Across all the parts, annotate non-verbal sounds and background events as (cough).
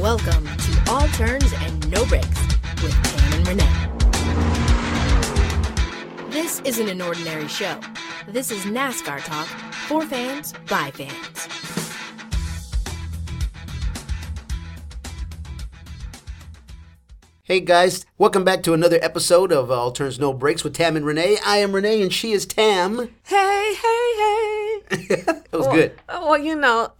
Welcome to All Turns and No Breaks with Tam and Renee. This isn't an ordinary show. This is NASCAR talk for fans by fans. Hey guys, welcome back to another episode of All Turns No Breaks with Tam and Renee. I am Renee and she is Tam. Hey, hey, hey. (laughs) that was well, good. Well, you know,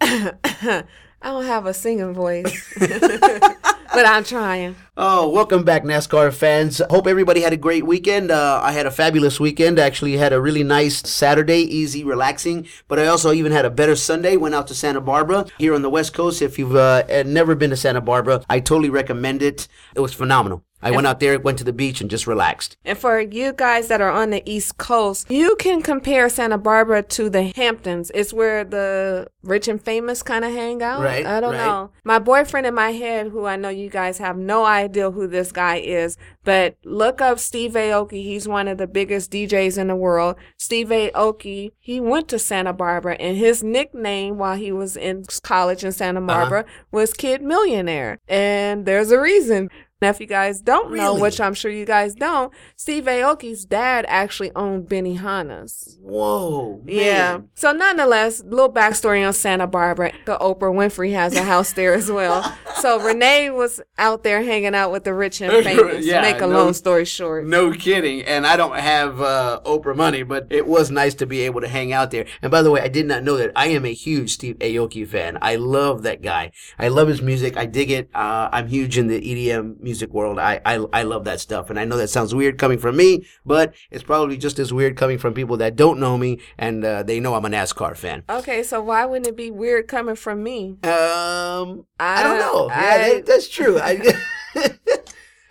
I don't have a singing voice, (laughs) but I'm trying. Oh, welcome back, NASCAR fans. Hope everybody had a great weekend. Uh, I had a fabulous weekend. Actually, had a really nice Saturday, easy, relaxing. But I also even had a better Sunday. Went out to Santa Barbara here on the West Coast. If you've uh, never been to Santa Barbara, I totally recommend it. It was phenomenal. I went out there, went to the beach, and just relaxed. And for you guys that are on the East Coast, you can compare Santa Barbara to the Hamptons. It's where the rich and famous kind of hang out. Right, I don't right. know. My boyfriend in my head, who I know you guys have no idea who this guy is, but look up Steve Aoki. He's one of the biggest DJs in the world. Steve Aoki, he went to Santa Barbara, and his nickname while he was in college in Santa uh-huh. Barbara was Kid Millionaire. And there's a reason. Now, if you guys don't know, which I'm sure you guys don't, Steve Aoki's dad actually owned Benihana's. Whoa. Yeah. So, nonetheless, little backstory on Santa Barbara. The Oprah Winfrey has a house there as well. (laughs) So Renee was out there hanging out with the rich and (laughs) famous. Yeah, Make a no- long story short. No kidding. And I don't have uh, Oprah money, but it was nice to be able to hang out there. And by the way, I did not know that I am a huge Steve Aoki fan. I love that guy. I love his music. I dig it. Uh, I'm huge in the EDM music world. I, I I love that stuff. And I know that sounds weird coming from me, but it's probably just as weird coming from people that don't know me and uh, they know I'm a NASCAR fan. Okay, so why wouldn't it be weird coming from me? Um, I, don't know. yeah, that, that's true. I, (laughs) (laughs)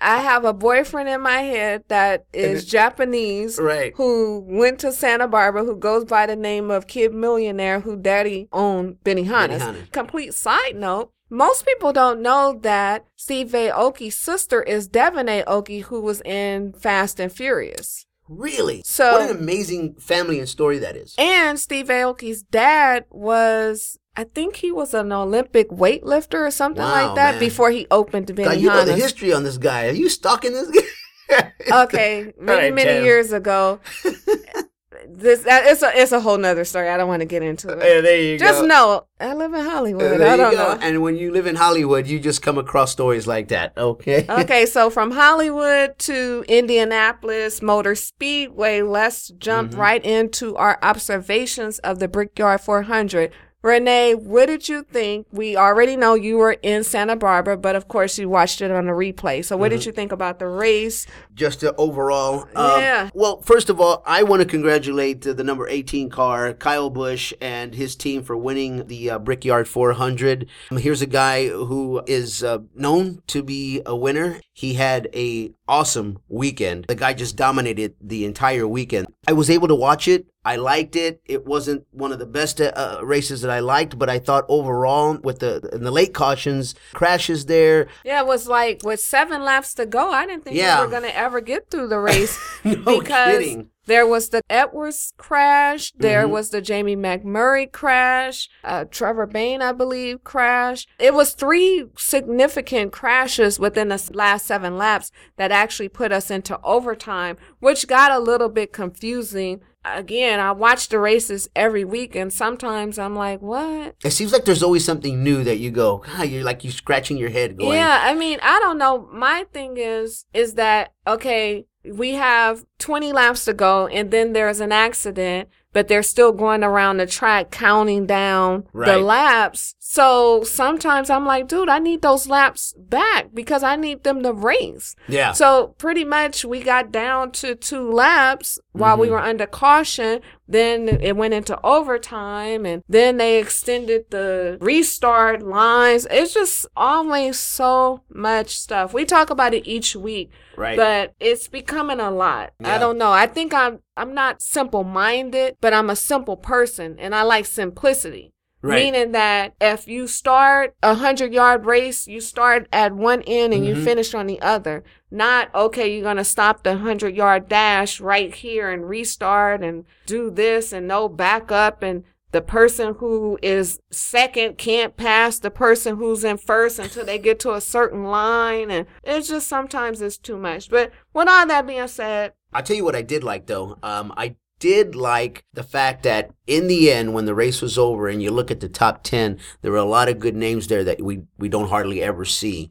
I have a boyfriend in my head that is Japanese, Right. Who went to Santa Barbara, who goes by the name of Kid Millionaire, who daddy owned Benihana's. Benihana. Complete side note. Most people don't know that Steve Aoki's sister is Devin Aoki, who was in Fast and Furious. really? So- what an amazing family and story that is. And Steve Aoki's dad was, I think he was an Olympic weightlifter or something Wow, like that man. before he opened God, you know the history on this guy. Are you stalking this guy? (laughs) okay, many right, many Tam. years ago. (laughs) this that, it's a it's a whole nother story. I don't want to get into it. Yeah, there you Just go. know I live in Uh, Hollywood. there I don't know. And when you live in Hollywood, you just come across stories like that. Okay. (laughs) okay, so from Hollywood to Indianapolis Motor Speedway, let's jump Mm-hmm. right into our observations of the Brickyard 400. Renee, what did you think? We already know you were in Santa Barbara, but of course you watched it on the replay. So, what Mm-hmm. did you think about the race? just the overall. um, Yeah. Well, first of all, I want to congratulate uh, the number 18 car, Kyle Busch, and his team for winning the uh, Brickyard 400. Um, here's a guy who is uh, known to be a winner. He had a awesome weekend. The guy just dominated the entire weekend. I was able to watch it. I liked it. It wasn't one of the best uh, races that I liked, but I thought overall, with the in the late cautions, crashes there, Yeah, it was like with seven laps to go. I didn't think Yeah. we were going to ever get through the race (laughs) No because kidding. there was the Edwards crash, there Mhm. was the Jamie McMurray crash, uh, Trevor Bayne, I believe, crash. It was three significant crashes within the last seven laps that actually put us into overtime, which got a little bit confusing. Again, I watch the races every week, and sometimes I'm like, "What?" It seems like there's always something new that you go, God, you're like you scratching your head going, Yeah, I mean, I don't know. My thing is, is that okay? We have 20 laps to go, and then there's an accident, but they're still going around the track counting down the laps. So sometimes I'm like, dude, I need those laps back because I need them to race. Yeah. So pretty much we got down to two laps while we Mhm. were under caution. Then it went into overtime and then they extended the restart lines. It's just always so much stuff. We talk about it each week, right. but it's becoming a lot. I don't know. I think I'm I'm not simple minded, but I'm a simple person and I like simplicity. Right. Meaning that if you start a hundred yard race, you start at one end and you Mhm. finish on the other. Not okay, you're gonna stop the hundred yard dash right here and restart and do this and no backup and the person who is second can't pass the person who's in first until they get to a certain line. And it's just sometimes it's too much. But with all that being said, I'll tell you what I did like though. Um, I did like the fact that in the end, when the race was over and you look at the top 10, there were a lot of good names there that we, we don't hardly ever see.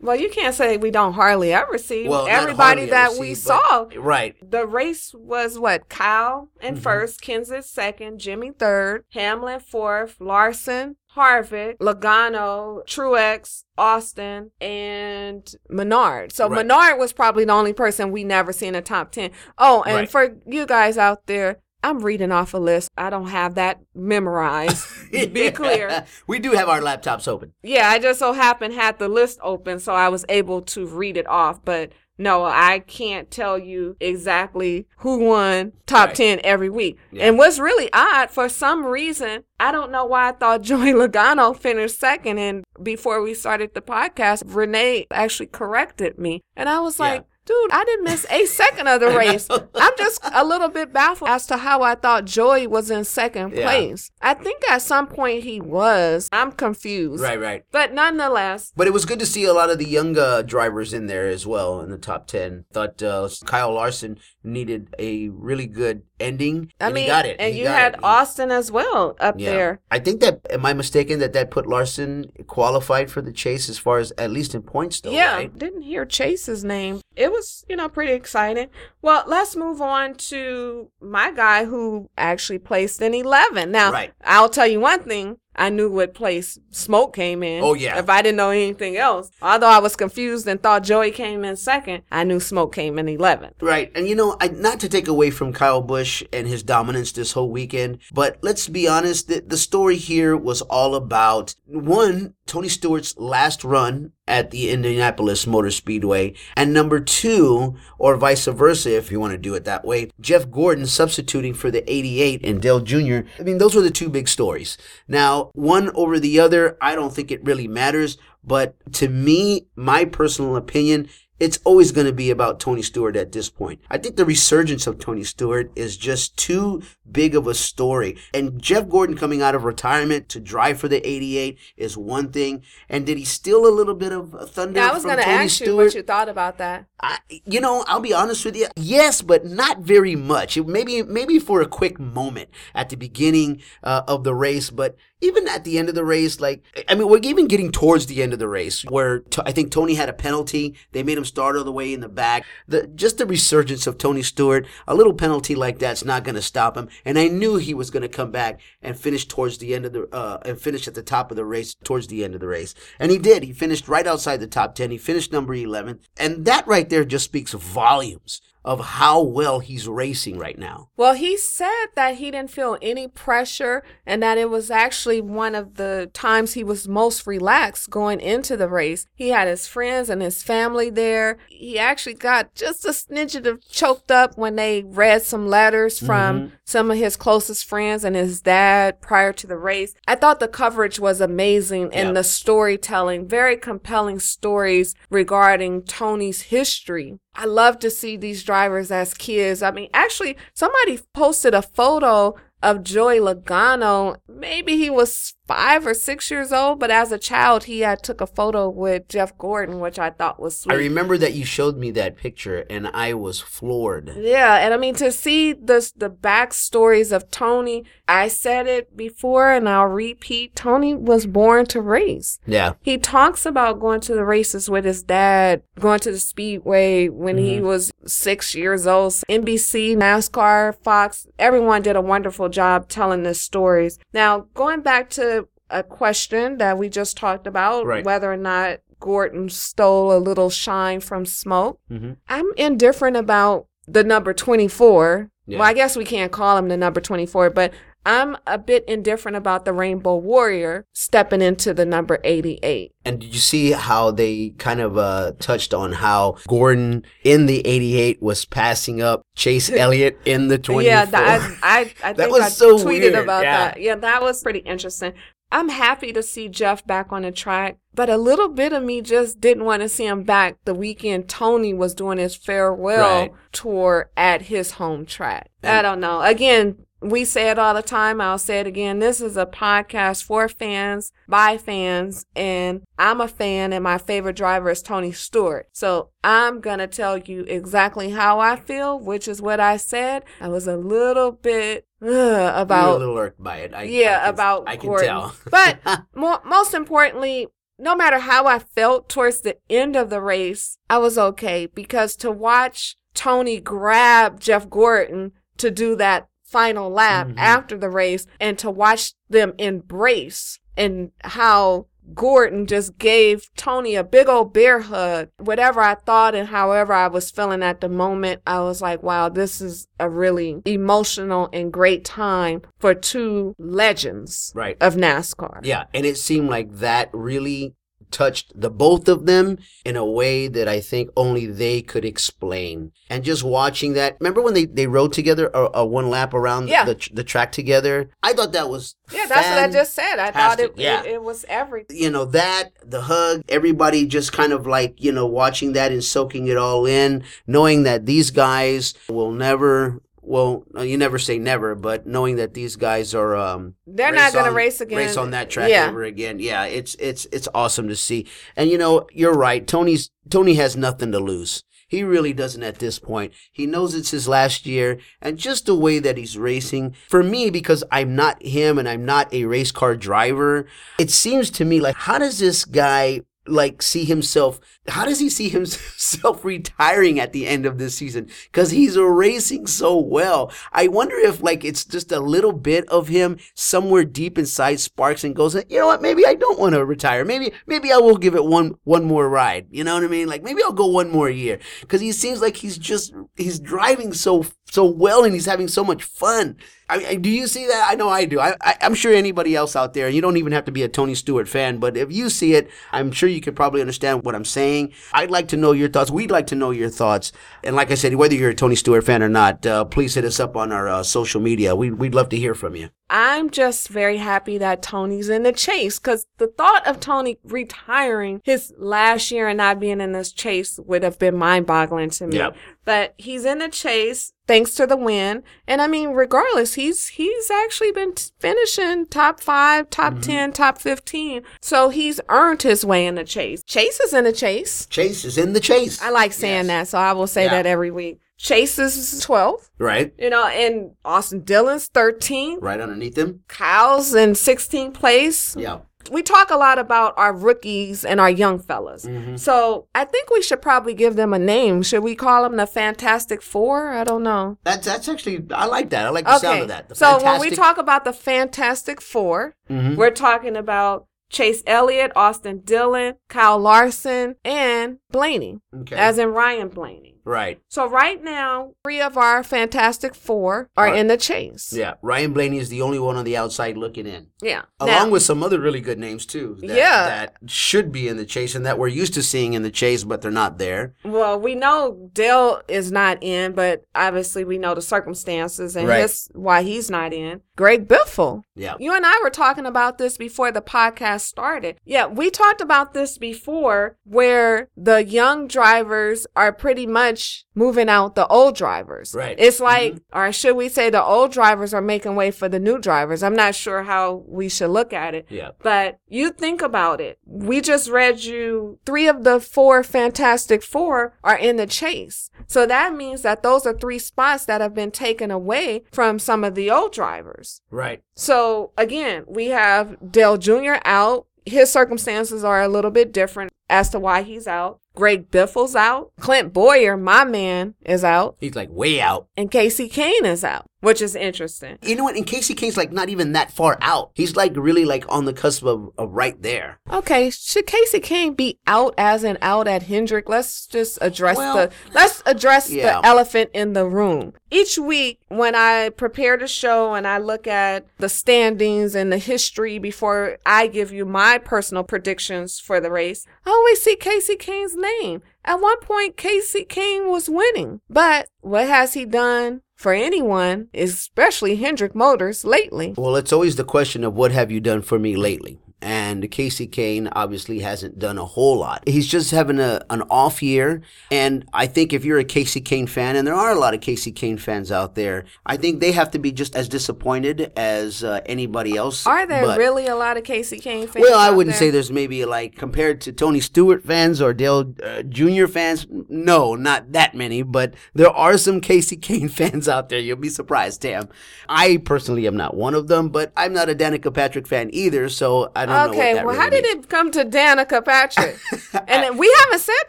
Well, you can't say we don't hardly ever see Well, everybody that we saw. Right. The race was what? Kyle in Mhm. first, Kenseth second, Jimmy third, Hamlin fourth, Larson, Harvick, Logano, Truex, Austin, and Menard. So Right. Menard was probably the only person we never seen in the top 10. Oh, and Right. for you guys out there, I'm reading off a list. I don't have that memorized. (laughs) Be clear. (laughs) we do have our laptops open. Yeah, I just so happened had the list open, so I was able to read it off. But no, I can't tell you exactly who won top Right. 10 every week. Yeah. And what's really odd, for some reason, I don't know why I thought (laughs) Joey Logano finished second. And before we started the podcast, Renee actually corrected me. And I was Yeah. Dude, I didn't miss a second of the (laughs) race. I'm just a little bit baffled as to how I thought Joey was in second Yeah. place. I think at some point he was. I'm confused. Right, right. But nonetheless, But it was good to see a lot of the young uh, drivers in there as well in the top 10. Thought uh, Kyle Larson needed a really good ending. I and mean, he got it. and He you had it. Austin as well up Yeah. there. I think that, am I mistaken that that put Larson qualified for the chase as far as, at least in points though, yeah, right? didn't hear Chase's name. It was, you know, pretty exciting. Well, let's move on to my guy who actually placed in 11. Now, Right. I'll tell you one thing. I knew what place Smoke came in. Oh, yeah. If I didn't know anything else. Although I was confused and thought Joey came in second, I knew Smoke came in 11th. Right. And you know, I, not to take away from Kyle Busch and his dominance this whole weekend, but let's be honest, the, the story here was all about one, Tony Stewart's last run at the Indianapolis Motor Speedway, and number two, or vice versa, if you want to do it that way, Jeff Gordon substituting for the 88 and Dale Jr. I mean, those were the two big stories. Now, one over the other, I don't think it really matters, but to me, my personal opinion, it's always going to be about Tony Stewart at this point. I think the resurgence of Tony Stewart is just too big of a story. And Jeff Gordon coming out of retirement to drive for the 88 is one thing. And did he steal a little bit of thunder Yeah, I was going to Tony ask you what you thought about that. I, you know, I'll be honest with you. Yes, but not very much. It, maybe, maybe for a quick moment at the beginning uh, of the race, but even at the end of the race, like I mean, we're even getting towards the end of the race where t- I think Tony had a penalty. They made him start all the way in the back. The just the resurgence of Tony Stewart, a little penalty like that's not going to stop him. And I knew he was going to come back and finish towards the end of the uh, and finish at the top of the race towards the end of the race. And he did. He finished right outside the top ten. He finished number eleven, and that right there just speaks volumes of how well he's racing right now. Well, he said that he didn't feel any pressure and that it was actually one of the times he was most relaxed going into the race. He had his friends and his family there. He actually got just a snidget of choked up when they read some letters from mm-hmm. some of his closest friends and his dad prior to the race. I thought the coverage was amazing and Yeah. the storytelling, very compelling stories regarding Tony's history. I love to see these drivers as kids. I mean, actually, somebody posted a photo of Joey Logano. Maybe he was five or six years old, but as a child, he had took a photo with Jeff Gordon, which I thought was sweet. I remember that you showed me that picture, and I was floored. Yeah, and I mean to see the the backstories of Tony. I said it before, and I'll repeat. Tony was born to race. Yeah. He talks about going to the races with his dad, going to the speedway when he mm-hmm. was six years old. NBC, NASCAR, Fox, everyone did a wonderful job telling the stories. Now, going back to a question that we just talked about, Right. whether or not Gordon stole a little shine from smoke. Mm-hmm. I'm indifferent about the number 24. Yeah. Well, I guess we can't call him the number 24, but I'm a bit indifferent about the Rainbow Warrior stepping into the number 88. And did you see how they kind of uh, touched on how Gordon in the 88 was passing up Chase (laughs) Elliott in the 24? Yeah, that, I, I, (laughs) I That was I so tweeted weird, about yeah. that. Yeah, that was pretty interesting. I'm happy to see Jeff back on the track, but a little bit of me just didn't want to see him back the weekend Tony was doing his farewell Right. tour at his home track. I don't know. Again, we say it all the time. I'll say it again. This is a podcast for fans, by fans, and I'm a fan, and my favorite driver is Tony Stewart. So I'm going to tell you exactly how I feel, which is what I said. I was a little bit uh, (sighs) about a little irked by it. I, yeah, I can, about I can Gordon. tell. (laughs) but (laughs) more, most importantly, no matter how I felt towards the end of the race, I was okay because to watch Tony grab Jeff Gordon to do that final lap Mhm. after the race and to watch them embrace and how Gordon just gave Tony a big old bear hug. Whatever I thought and however I was feeling at the moment, I was like, wow, this is a really emotional and great time for two legends right. of NASCAR. Yeah, and it seemed like that really touched the both of them in a way that I think only they could explain. And just watching that, remember when they, they rode together a, a one lap around Yeah. the, the track together? I thought that was Yeah, that's what I just said. I thought it, yeah. it, it was everything. you know that the hug everybody just kind of like you know watching that and soaking it all in knowing that these guys will never well you never say never but knowing that these guys are um They're not going to race again. race on that track Yeah. ever again yeah it's it's it's awesome to see and you know you're right tony's tony has nothing to lose he really doesn't at this point. He knows it's his last year, and just the way that he's racing, for me, because I'm not him and I'm not a race car driver, it seems to me like, how does this guy like see himself how does he see himself (laughs) retiring at the end of this season? Because he's racing so well. I wonder if like it's just a little bit of him somewhere deep inside sparks and goes you know what? Maybe i don't want to retire. Maybe maybe i will give it one one more ride. You know what i mean? Like maybe i'll go one more year. Because he seems like he's just he's driving so so well and he's having so much fun. I mean, do you see that? I know I do. I, I, I'm sure anybody else out there, and you don't even have to be a Tony Stewart fan, but if you see it, I'm sure you could probably understand what I'm saying. I'd like to know your thoughts. We'd like to know your thoughts. And like I said, whether you're a Tony Stewart fan or not, uh, please hit us up on our uh, social media. We, we'd love to hear from you. I'm just very happy that Tony's in the chase because the thought of Tony retiring his last year and not being in this chase would have been mind boggling to me. Yep. But he's in the chase thanks to the win. And I mean, regardless, he's he's actually been t- finishing top five, top mm-hmm. 10, top 15. So he's earned his way in the chase. Chase is in the chase. Chase is in the chase. I like saying that, so I will say Yeah. that every week. Chase is 12, Right? you know, and Austin Dillon's 13. Right underneath him. Kyle's in 16th place. Yeah. We talk a lot about our rookies and our young fellas. Mhm. So I think we should probably give them a name. Should we call them the Fantastic Four? I don't know. That's, that's actually, I like that. I like the sound of that. The So when we talk about the Fantastic 4 Mhm. we're talking about Chase Elliott, Austin Dillon, Kyle Larson, and Blaney, Okay. as in Ryan Blaney. Right. So right now, three of our Fantastic Four are Right. in the chase. Yeah. Ryan Blaney is the only one on the outside looking in. Yeah. along Now- with some other really good names too. That, Yeah. that should be in the chase and that we're used to seeing in the chase, but they're not there. Well, we know Dale is not in, but obviously we know the circumstances and Right. his, why he's not in. Greg Biffle. Yeah, You and I were talking about this before the podcast started. Yeah, we talked about this before where the young drivers are pretty much moving out the old drivers. Right. It's like, mm-hmm. or should we say the old drivers are making way for the new drivers? I'm not sure how we should look at it. yeah, But you think about it. We just read you three of the four Fantastic Four are in the chase. So that means that those are three spots that have been taken away from some of the old drivers. right. So again, we have Dale Jr. out. His circumstances are a little bit different as to why he's out. Greg Biffle's out. Clint Bowyer, my man, is out. He's like way out. And Kasey Kahne is out, which is interesting. You know what? And Kasey Kahne's like not even that far out. He's like really like on the cusp of, of right there. Okay, should Kasey Kahne be out as in out at Hendrick? Let's just address Well, the let's address yeah. the elephant in the room. Each week when I prepare the show and I look at the standings and the history before I give you my personal predictions for the race, I always see Kasey Kahne's name. At one point Kasey Kahne was winning. But what has he done for anyone, especially Hendrick Motors lately? Well, it's always the question of what have you done for me lately? And Kasey Kahne obviously hasn't done a whole lot. He's just having a, an off year. And I think if you're a Kasey Kahne fan, and there are a lot of Kasey Kahne fans out there, I think they have to be just as disappointed as uh, anybody else. Are there But- really a lot of Kasey Kahne fans? well, I wouldn't there? say there's maybe like compared to Tony Stewart fans or Dale uh, Jr. fans. No, not that many, but there are some Kasey Kahne (laughs) fans out there. You'll be surprised, Tam. I personally am not one of them, but I'm not a Danica Patrick fan either, so I don't what Okay, well, really how did means. it come to Danica Patrick? (laughs) and we haven't said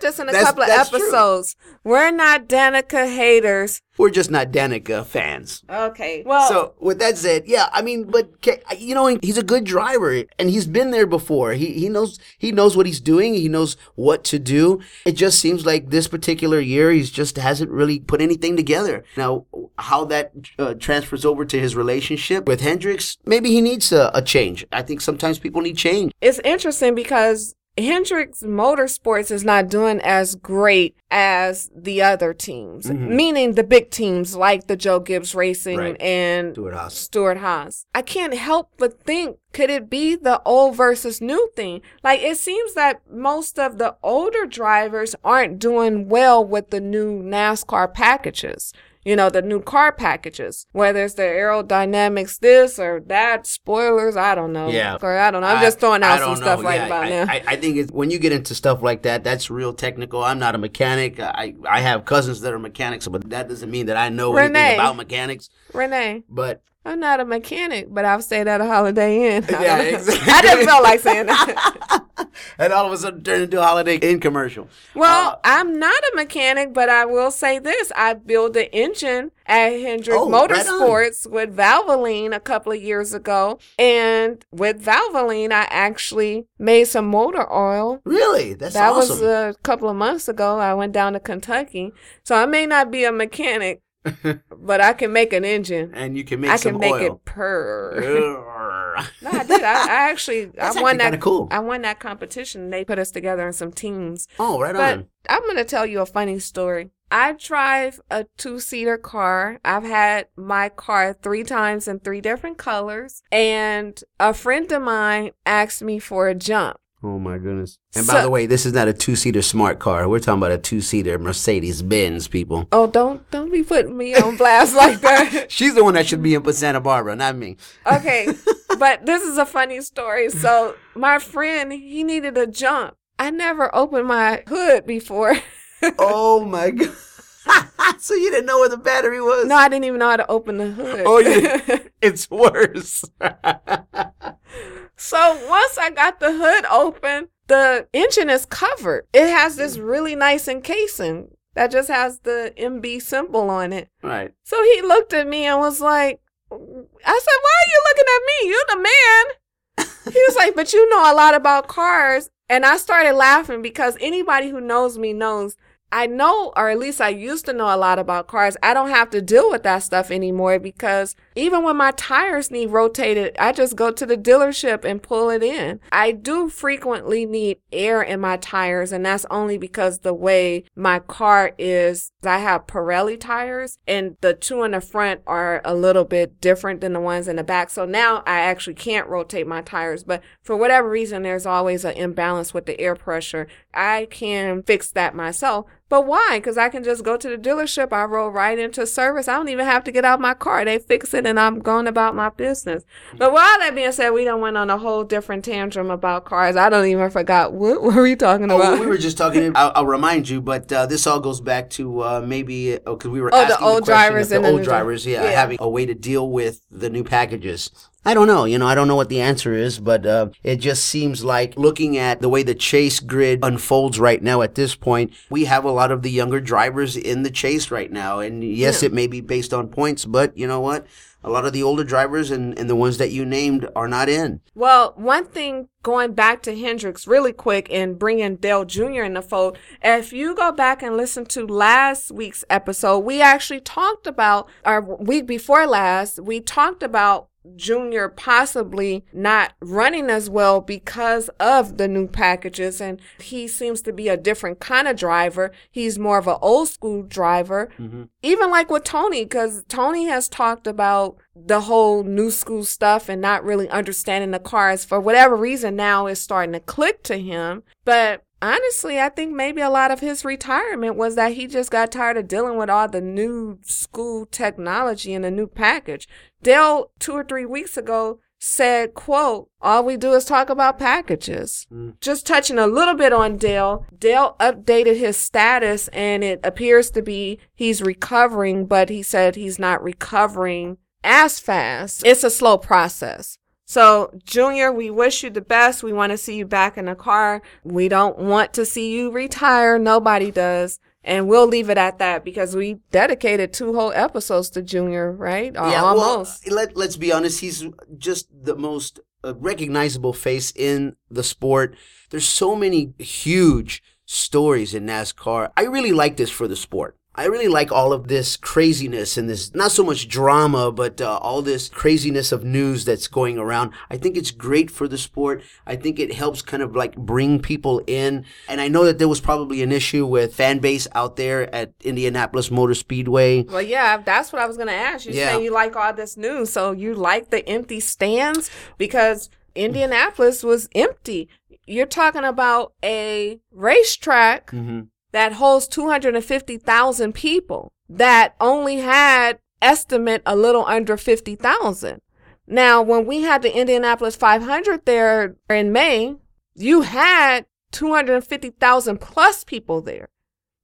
this in a That's- couple of that's true. episodes. We're not Danica haters. We're just not Danica fans. Okay, well, So with that said, yeah, I mean, but you know, he's a good driver, and he's been there before. He he knows he knows what he's doing. He knows what to do. It just seems like this particular year, he's just hasn't really put anything together. Now, how that uh, transfers over to his relationship with Hendricks, maybe he needs a, a change. I think sometimes people need change. it's interesting because Hendrix Motorsports is not doing as great as the other teams, Mhm. meaning the big teams like the Joe Gibbs Racing Right. and Stewart-Haas. Stuart Haas. I can't help but think, could it be the old versus new thing? Like, it seems that most of the older drivers aren't doing well with the new NASCAR packages. You know, the new car packages, whether it's the aerodynamics, this or that, spoilers, I don't know. Yeah. Or I don't know. I'm I- just throwing out some stuff right Yeah, about I, now. I, I think it's, when you get into stuff like that, that's real technical. I'm not a mechanic. I, I have cousins that are mechanics, but that doesn't mean that I know Renee. anything about mechanics. Renee, But I'm not a mechanic, but I've stayed at a Holiday Inn. (laughs) (laughs) I Yeah, exactly. I just felt like saying that. (laughs) and all of a sudden turned into a Holiday Inn commercial. Well, Uh, I'm not a mechanic, but I will say this. I built the engine at Hendrick Oh, right. Motorsports with Valvoline a couple of years ago. And with Valvoline, I actually made some motor oil. really, that's that awesome. was a couple of months ago. I went down to Kentucky. So I may not be a mechanic, (laughs) but I can make an engine. and you can make I can make oil. it purr. (laughs) No, I did. I, I actually, (laughs) That's I won that. cool. I won that competition. They put us together in some teams. oh, right But on. I'm going to tell you a funny story. I drive a two seater car. I've had my car three times in three different colors. And a friend of mine asked me for a jump. Oh my goodness. And So- by the way, this is not a two-seater smart car. We're talking about a two-seater Mercedes Benz, people. Oh, don't don't be putting me on blast like that. (laughs) She's the one that should be in Santa Barbara, not me. Okay, (laughs) but this is a funny story. So my friend, he needed a jump. I never opened my hood before. (laughs) oh my god. so you didn't know where the battery was? no, I didn't even know how to open the hood. Oh, yeah. It's worse. So once I got the hood open, the engine is covered. It has this mm. really nice encasing that just has the MB symbol on it. right. So he looked at me and was like, I said, Why are you looking at me? You're the man. (laughs) He was like, But you know a lot about cars. And I started laughing because anybody who knows me knows I know, or at least I used to know a lot about cars. I don't have to deal with that stuff anymore because even when my tires need rotated, I just go to the dealership and pull it in. I do frequently need air in my tires, and that's only because the way my car is, I have Pirelli tires, and the two in the front are a little bit different than the ones in the back. So now I actually can't rotate my tires, but for whatever reason, there's always an imbalance with the air pressure. I can fix that myself. But why? Because I can just go to the dealership. I roll right into service. I don't even have to get out my car. They fix it and I'm going about my business. But with all that being said, we don't went on a whole different tantrum about cars. I don't even forgot what were we talking Oh, about. we were just talking. (laughs) I'll, I'll remind you, but uh, this all goes back to uh, maybe because we were Oh, the old question drivers the and old dri- drivers, yeah, yeah. having a way to deal with the new packages. I don't know. You know, I don't know what the answer is, but uh, it just seems like looking at the way the chase grid unfolds right now at this point, we have a lot of the younger drivers in the chase right now. And yes, Yeah. it may be based on points, but you know what? A lot of the older drivers and, and the ones that you named are not in. Well, one thing going back to Hendrix really quick and bringing Dale Jr. in the fold, if you go back and listen to last week's episode, we actually talked about, our week before last, we talked about Junior possibly not running as well because of the new packages. And he seems to be a different kind of driver. He's more of an old school driver. Mm-hmm. Even like with Tony, because Tony has talked about the whole new school stuff and not really understanding the cars for whatever reason now it's starting to click to him. But honestly, I think maybe a lot of his retirement was that he just got tired of dealing with all the new school technology and the new package. Dale, two or three weeks ago, said, quote, all we do is talk about packages. Mm. Just touching a little bit on Dale, Dale updated his status and it appears to be he's recovering, but he said he's not recovering as fast. It's a slow process. So, Junior, we wish you the best. We want to see you back in the car. We don't want to see you retire. Nobody does. And we'll leave it at that because we dedicated two whole episodes to Junior, right? Yeah, almost. well, let, let's be honest. He's just the most uh, recognizable face in the sport. There's so many huge stories in NASCAR. I really like this for the sport. I really like all of this craziness and this, not so much drama, but uh, all this craziness of news that's going around. I think it's great for the sport. I think it helps kind of like bring people in. And I know that there was probably an issue with fan base out there at Indianapolis Motor Speedway. Well, yeah, that's what I was going to ask. You Yeah. say you like all this news. So you like the empty stands because Indianapolis was empty. You're talking about a racetrack Mm-hmm. That holds 250,000 people that only had estimate a little under 50,000. Now, when we had the Indianapolis 500 there in May, you had 250,000 plus people there.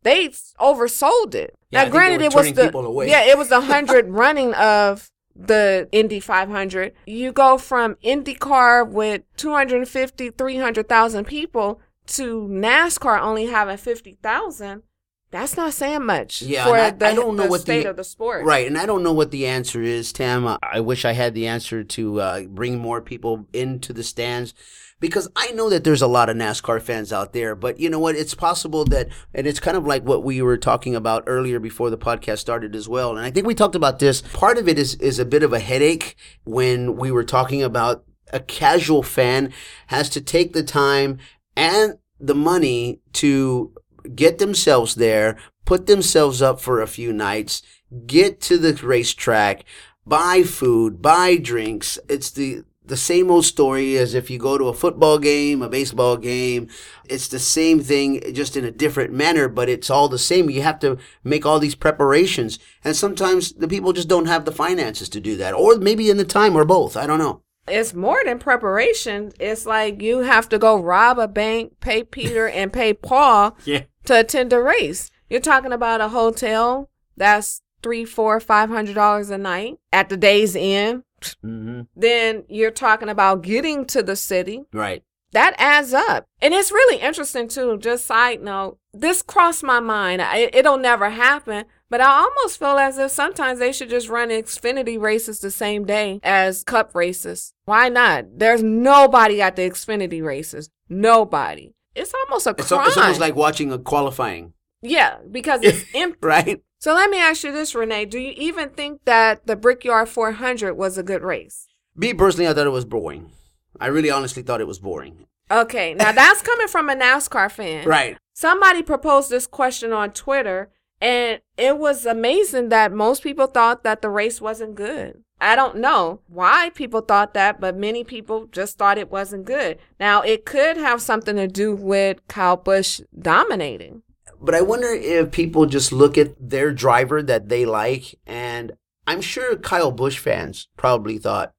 They oversold it. Yeah, now, granted, it was the yeah, it was the (laughs) hundred running of the Indy 500. You go from IndyCar with 250, 300,000 people to NASCAR only having 50,000. That's not saying much Yeah, for I- the, I don't know the what the- state of the sport. Right, and I don't know what the answer is, Tam. I wish I had the answer to uh, bring more people into the stands because I know that there's a lot of NASCAR fans out there. But you know what? It's possible that, and it's kind of like what we were talking about earlier before the podcast started as well. And I think we talked about this. Part of it is is a bit of a headache when we were talking about a casual fan has to take the time and the money to get themselves there, put themselves up for a few nights, get to the racetrack, buy food, buy drinks. It's the the same old story as if you go to a football game, a baseball game. It's the same thing, just in a different manner, but it's all the same. You have to make all these preparations. And sometimes the people just don't have the finances to do that. Or maybe in the time or both. I don't know. It's more than preparation. It's like you have to go rob a bank, pay Peter, and pay Paul (laughs) Yeah. to attend a race. You're talking about a hotel that's three, four, five hundred dollars a night at the day's end. Mm-hmm. Then you're talking about getting to the city. Right. That adds up. And it's really interesting too. Just side note, this crossed my mind. I, it'll never happen, but I almost feel as if sometimes they should just run Xfinity races the same day as Cup races. Why not? There's nobody at the Xfinity races. Nobody. It's almost a crime. it's almost like watching a qualifying, yeah, because it's (laughs) empty. right? So let me ask you this, Renee. Do you even think that the Brickyard 400 was a good race? Me personally, I thought it was boring. I really honestly thought it was boring. Okay, now that's coming from a NASCAR fan. (laughs) Right. Somebody proposed this question on Twitter, and it was amazing that most people thought that the race wasn't good. I don't know why people thought that, but many people just thought it wasn't good. Now, it could have something to do with Kyle Busch dominating. But I wonder if people just look at their driver that they like, and I'm sure Kyle Busch fans probably thought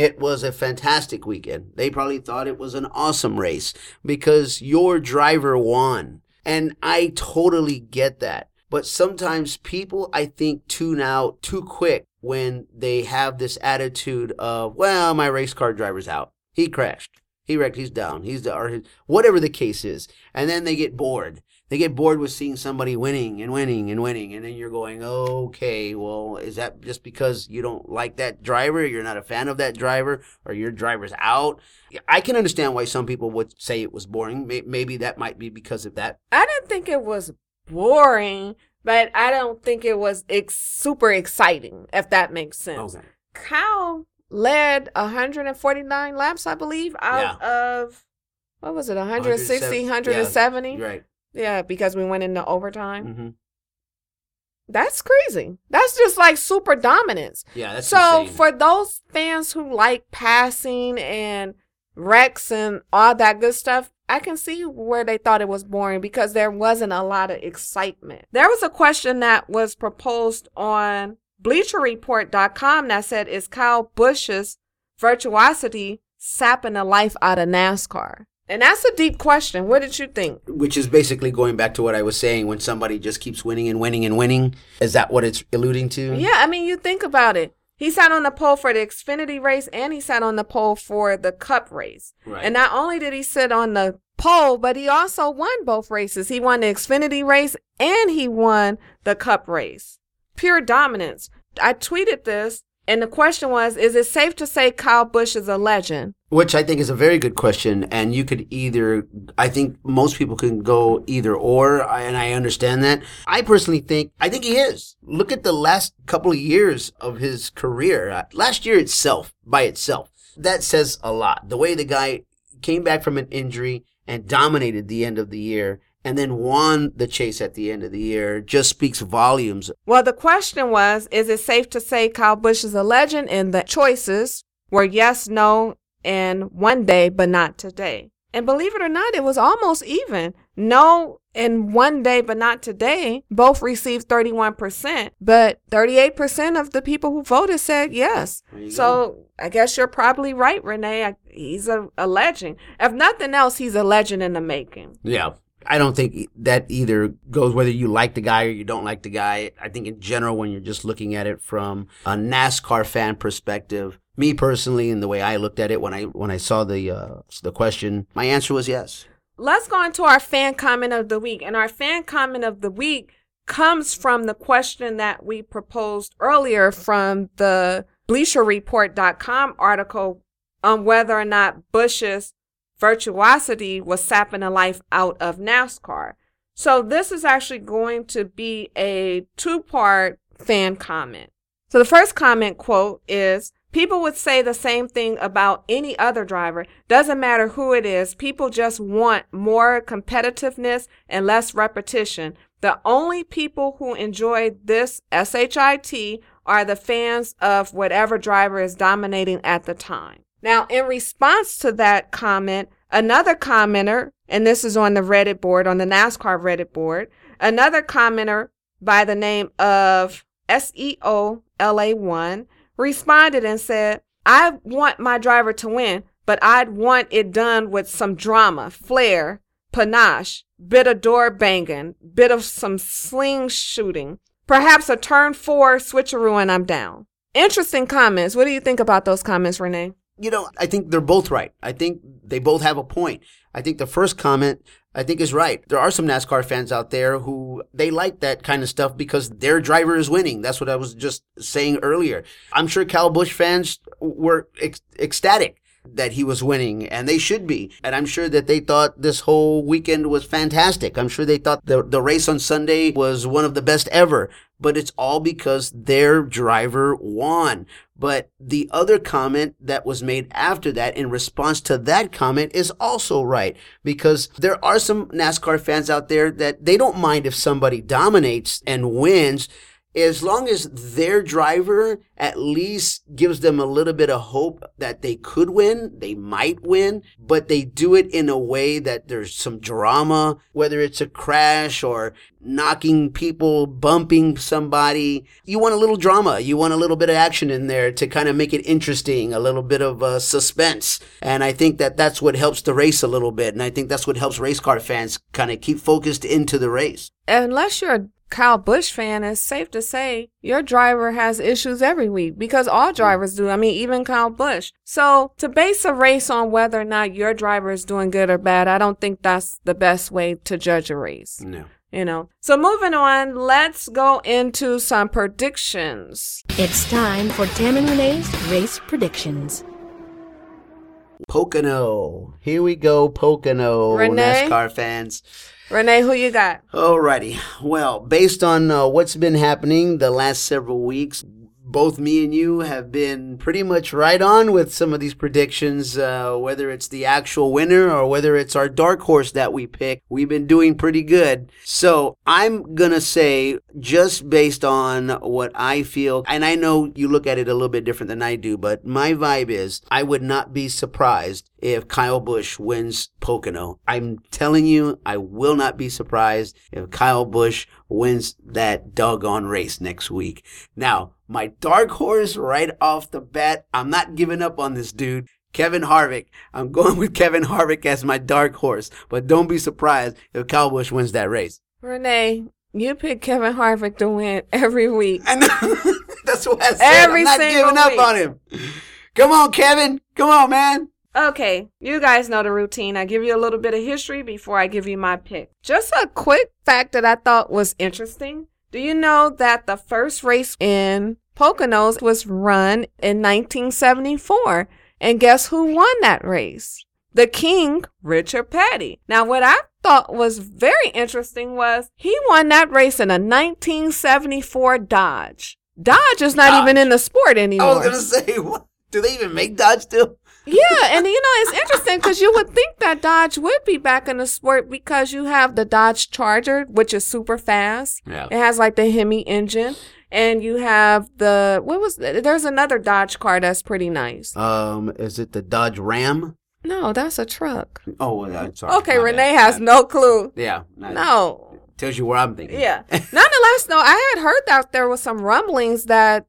it was a fantastic weekend. They probably thought it was an awesome race because your driver won. And I totally get that. But sometimes people, I think, tune out too quick when they have this attitude of, well, my race car driver's out. He crashed. He wrecked. He's down. He's or his, whatever the case is. And then they get bored. They get bored with seeing somebody winning and winning and winning. And then you're going, okay, well, is that just because you don't like that driver? You're not a fan of that driver or your driver's out? I can understand why some people would say it was boring. Maybe that might be because of that. I didn't think it was boring, but I don't think it was ex- super exciting, if that makes sense. Kyle led 149 laps, I believe, out of what was it, 160, 170? Yeah, right. Yeah, because we went into overtime. hmm That's crazy. That's just like super dominance. Yeah, that's so insane. for those fans who like passing and wrecks and all that good stuff, I can see where they thought it was boring because there wasn't a lot of excitement. There was a question that was proposed on BleacherReport.com that said, "Is Kyle Busch's virtuosity sapping the life out of NASCAR?" And that's a deep question. What did you think? Which is basically going back to what I was saying when somebody just keeps winning and winning and winning. Is that what it's alluding to? Yeah, I mean, you think about it. He sat on the pole for the Xfinity race and he sat on the pole for the Cup race. Right. And not only did he sit on the pole, but he also won both races. He won the Xfinity race and he won the Cup race. Pure dominance. I tweeted this and the question was Is it safe to say Kyle Busch is a legend? Which I think is a very good question. And you could either, I think most people can go either or, and I understand that. I personally think, I think he is. Look at the last couple of years of his career. Uh, Last year itself, by itself, that says a lot. The way the guy came back from an injury and dominated the end of the year and then won the chase at the end of the year just speaks volumes. Well, the question was Is it safe to say Kyle Busch is a legend? And the choices were yes, no, and one day, but not today. And believe it or not, it was almost even. No, and one day, but not today, both received 31%, but 38% of the people who voted said yes. So I guess you're probably right, Renee. I, he's a, a legend. If nothing else, he's a legend in the making. Yeah. I don't think that either goes whether you like the guy or you don't like the guy. I think in general, when you're just looking at it from a NASCAR fan perspective, me personally, and the way I looked at it when I when I saw the uh, the question, my answer was yes. Let's go into our fan comment of the week. And our fan comment of the week comes from the question that we proposed earlier from the BleacherReport.com article on whether or not Busch's virtuosity was sapping the life out of NASCAR. So this is actually going to be a two-part fan comment. So the first comment quote is People would say the same thing about any other driver. Doesn't matter who it is. People just want more competitiveness and less repetition. The only people who enjoy this SHIT are the fans of whatever driver is dominating at the time. Now, in response to that comment, another commenter, and this is on the Reddit board, on the NASCAR Reddit board, another commenter by the name of SEOLA1 responded and said, I want my driver to win, but I'd want it done with some drama, flair, panache, bit of door banging, bit of some sling shooting, perhaps a turn four switcheroo and I'm down. Interesting comments. What do you think about those comments, Renee? You know, I think they're both right. I think they both have a point. I think the first comment I think is right. There are some NASCAR fans out there who they like that kind of stuff because their driver is winning. That's what I was just saying earlier. I'm sure Cal Busch fans were ec- ecstatic that he was winning and they should be. And I'm sure that they thought this whole weekend was fantastic. I'm sure they thought the, the race on Sunday was one of the best ever, but it's all because their driver won. But the other comment that was made after that in response to that comment is also right because there are some NASCAR fans out there that they don't mind if somebody dominates and wins as long as their driver at least gives them a little bit of hope that they could win, they might win, but they do it in a way that there's some drama, whether it's a crash or knocking people, bumping somebody. You want a little drama. You want a little bit of action in there to kind of make it interesting, a little bit of uh, suspense. And I think that that's what helps the race a little bit. And I think that's what helps race car fans kind of keep focused into the race. Unless you're a Kyle Busch fan, it's safe to say your driver has issues every week because all drivers do. I mean, even Kyle Busch. So to base a race on whether or not your driver is doing good or bad, I don't think that's the best way to judge a race. No. You know. So moving on, let's go into some predictions. It's time for Tam and Renee's race predictions. Pocono. Here we go, Pocono. Renee? NASCAR fans. Renee, who you got? Alrighty. Well, based on uh, what's been happening the last several weeks, both me and you have been pretty much right on with some of these predictions, uh, whether it's the actual winner or whether it's our dark horse that we pick. We've been doing pretty good. So I'm going to say, just based on what I feel, and I know you look at it a little bit different than I do, but my vibe is I would not be surprised if Kyle Busch wins Pocono. I'm telling you, I will not be surprised if Kyle Busch wins that doggone race next week. Now, my dark horse right off the bat, I'm not giving up on this dude. Kevin Harvick. I'm (laughs) going with Kevin Harvick as my dark horse, but don't be surprised if Kyle Busch wins that race. Renee, you pick Kevin Harvick to win every week. And (laughs) that's what I said. Every I'm not giving up week. on him. Come on, Kevin. Come on, man. Okay, you guys know the routine. I give you a little bit of history before I give you my pick. Just a quick fact that I thought was interesting. Do you know that the first race in Poconos was run in 1974? And guess who won that race? The King, Richard Petty. Now, what I thought was very interesting was he won that race in a 1974 Dodge. Dodge is not Dodge. even in the sport anymore. I was gonna say, what? Do they even make Dodge still? Yeah, and you know it's interesting because you would think that Dodge would be back in the sport because you have the Dodge Charger, which is super fast. Yeah. It has like the Hemi engine, and you have the what was there's another Dodge car that's pretty nice. Um, is it the Dodge Ram? No, that's a truck. Oh, well, I'm sorry. Okay, My Renee bad. has Uh, no clue. Yeah. not- No. Tells you where I'm thinking. Yeah. (laughs) Nonetheless, though, I had heard that there was some rumblings that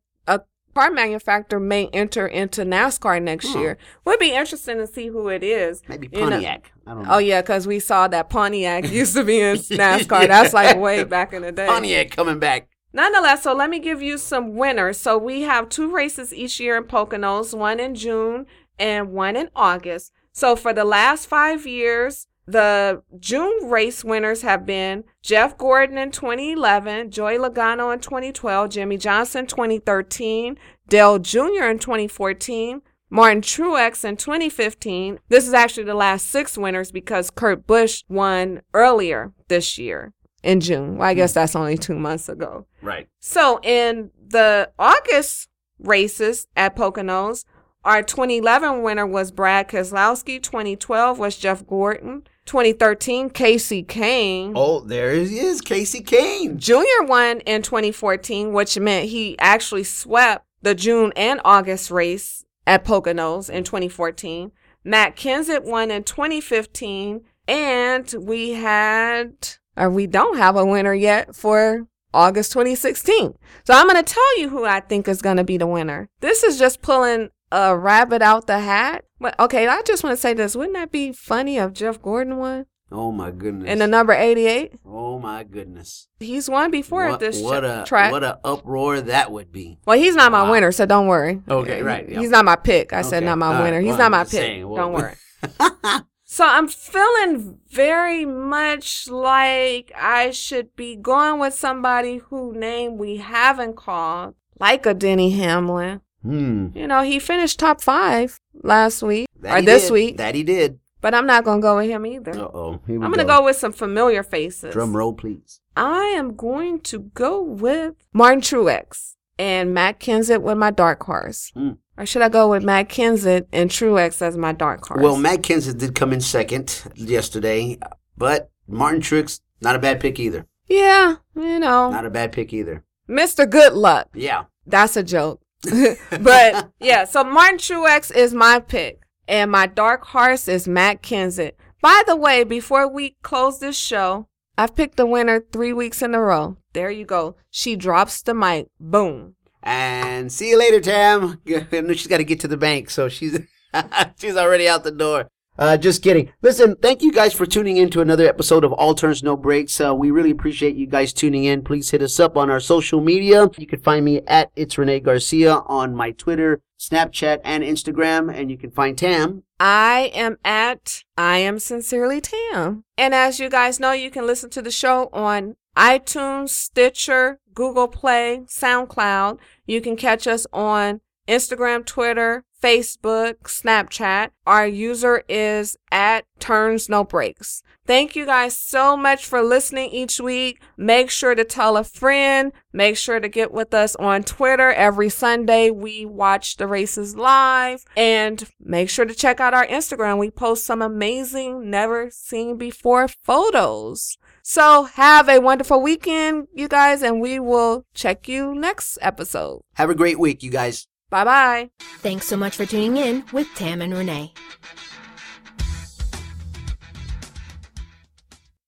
car manufacturer may enter into NASCAR next Hmm. year. Would be interesting to see who it is. Maybe You know- Pontiac. I don't know. Oh yeah, because we saw that Pontiac (laughs) used to be in NASCAR. That's like way (laughs) back in the day. Pontiac coming back. Nonetheless, so let me give you some winners. So we have two races each year in Poconos, one in June and one in August. So for the last five years, the June race winners have been Jeff Gordon in 2011, Joey Logano in 2012, Jimmie Johnson 2013, Dale Jr. in 2014, Martin Truex in 2015. This is actually the last six winners because Kurt Busch won earlier this year in June. Well, I guess that's only two months ago. Right. So in the August races at Poconos, our 2011 winner was Brad Keselowski. 2012 was Jeff Gordon. 2013, Kasey Kahne. Oh, there he is, Kasey Kahne. Junior won in 2014, which meant he actually swept the June and August race at Poconos in 2014. Matt Kenseth won in 2015, and we had, or we don't have a winner yet for August 2016. So I'm going to tell you who I think is going to be the winner. This is just pulling a rabbit out the hat. But okay, I just want to say this. Wouldn't that be funny if Jeff Gordon won Oh my goodness. in the number 88? oh my goodness. He's won before what, at this what a track. what a uproar that would be. well, he's not my Wow. winner, so don't worry. Okay, right, yeah. He's not my pick. I said not my all right, winner. He's well, not my pick. saying, well- don't worry. (laughs) So I'm feeling very much like I should be going with somebody whose name we haven't called, like a Denny Hamlin. Hmm. You know, he finished top five last week That or this did. week, That he did. but I'm not gonna go with him either. Uh oh. I'm gonna go with some familiar faces. Drum roll, please. I am going to go with Martin Truex and Matt Kenseth with my dark horse. Mm. Or should I go with Matt Kenseth and Truex as my dark horse? Well, Matt Kenseth did come in second yesterday, but Martin Truex not a bad pick either. yeah, you know, Not a bad pick either. Mr. Good Luck. Yeah. That's a joke. (laughs) but yeah, so Martin Truex is my pick, and my dark horse is Matt Kenseth. By the way, before we close this show, I've picked the winner three weeks in a row. There you go. She drops the mic. Boom. And see you later, Tam. (laughs) She's got to get to the bank, so she's (laughs) she's already out the door. Uh, just kidding. Listen, thank you guys for tuning in to another episode of All Turns No Breaks. Uh, we really appreciate you guys tuning in. Please hit us up on our social media. You can find me at It's Renee Garcia on my Twitter, Snapchat, and Instagram. And you can find Tam. I am at I am sincerely Tam. And as you guys know, you can listen to the show on iTunes, Stitcher, Google Play, SoundCloud. You can catch us on Instagram, Twitter, Facebook, Snapchat. Our user is at Turns No Breaks. Thank you guys so much for listening each week. Make sure to tell a friend. Make sure to get with us on Twitter. Every Sunday, we watch the races live. And make sure to check out our Instagram. We post some amazing, never seen before photos. So have a wonderful weekend, you guys, and we will check you next episode. Have a great week, you guys. Bye bye. Thanks so much for tuning in with Tam and Renee.